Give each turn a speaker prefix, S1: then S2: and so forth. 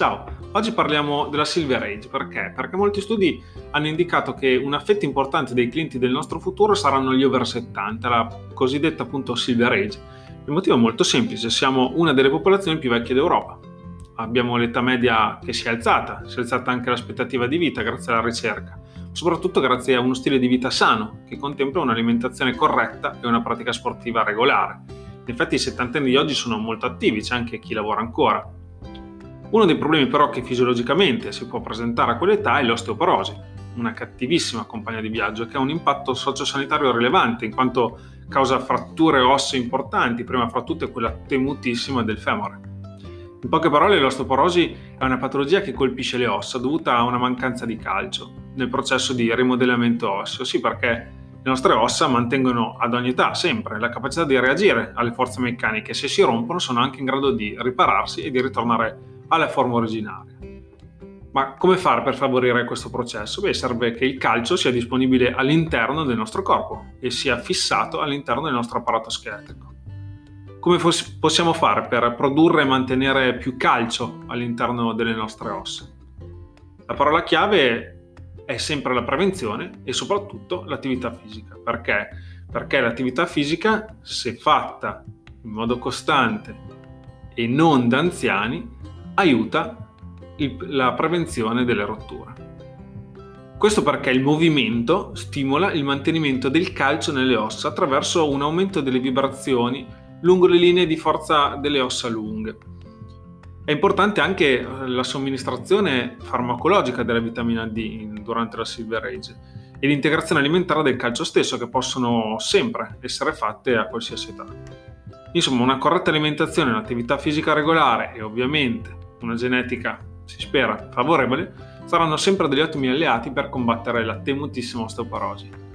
S1: Ciao, oggi parliamo della Silver Age perché? Perché molti studi hanno indicato che una fetta importante dei clienti del nostro futuro saranno gli over 70, la cosiddetta appunto Silver Age. Il motivo è molto semplice, siamo una delle popolazioni più vecchie d'Europa. Abbiamo l'età media che si è alzata, si è alzata anche l'aspettativa di vita grazie alla ricerca, soprattutto grazie a uno stile di vita sano che contempla un'alimentazione corretta e una pratica sportiva regolare. Infatti i settantenni di oggi sono molto attivi, c'è anche chi lavora ancora uno dei problemi però che fisiologicamente si può presentare a quell'età è l'osteoporosi, una cattivissima compagna di viaggio che ha un impatto sociosanitario rilevante in quanto causa fratture ossee importanti, prima fra tutte quella temutissima del femore. In poche parole, l'osteoporosi è una patologia che colpisce le ossa dovuta a una mancanza di calcio nel processo di rimodellamento osseo, sì perché le nostre ossa mantengono ad ogni età, sempre, la capacità di reagire alle forze meccaniche. Se si rompono sono anche in grado di ripararsi e di ritornare alla forma originaria. Ma come fare per favorire questo processo? Beh, serve che il calcio sia disponibile all'interno del nostro corpo e sia fissato all'interno del nostro apparato scheletrico. Come fos- possiamo fare per produrre e mantenere più calcio all'interno delle nostre ossa? La parola chiave è sempre la prevenzione e soprattutto l'attività fisica. Perché? Perché l'attività fisica, se fatta in modo costante e non da anziani, aiuta il, la prevenzione delle rotture. Questo perché il movimento stimola il mantenimento del calcio nelle ossa attraverso un aumento delle vibrazioni lungo le linee di forza delle ossa lunghe. È importante anche eh, la somministrazione farmacologica della vitamina D durante la Silver Age e l'integrazione alimentare del calcio stesso che possono sempre essere fatte a qualsiasi età. Insomma, una corretta alimentazione, un'attività fisica regolare e ovviamente una genetica, si spera, favorevole, saranno sempre degli ottimi alleati per combattere la temutissima osteoporosi.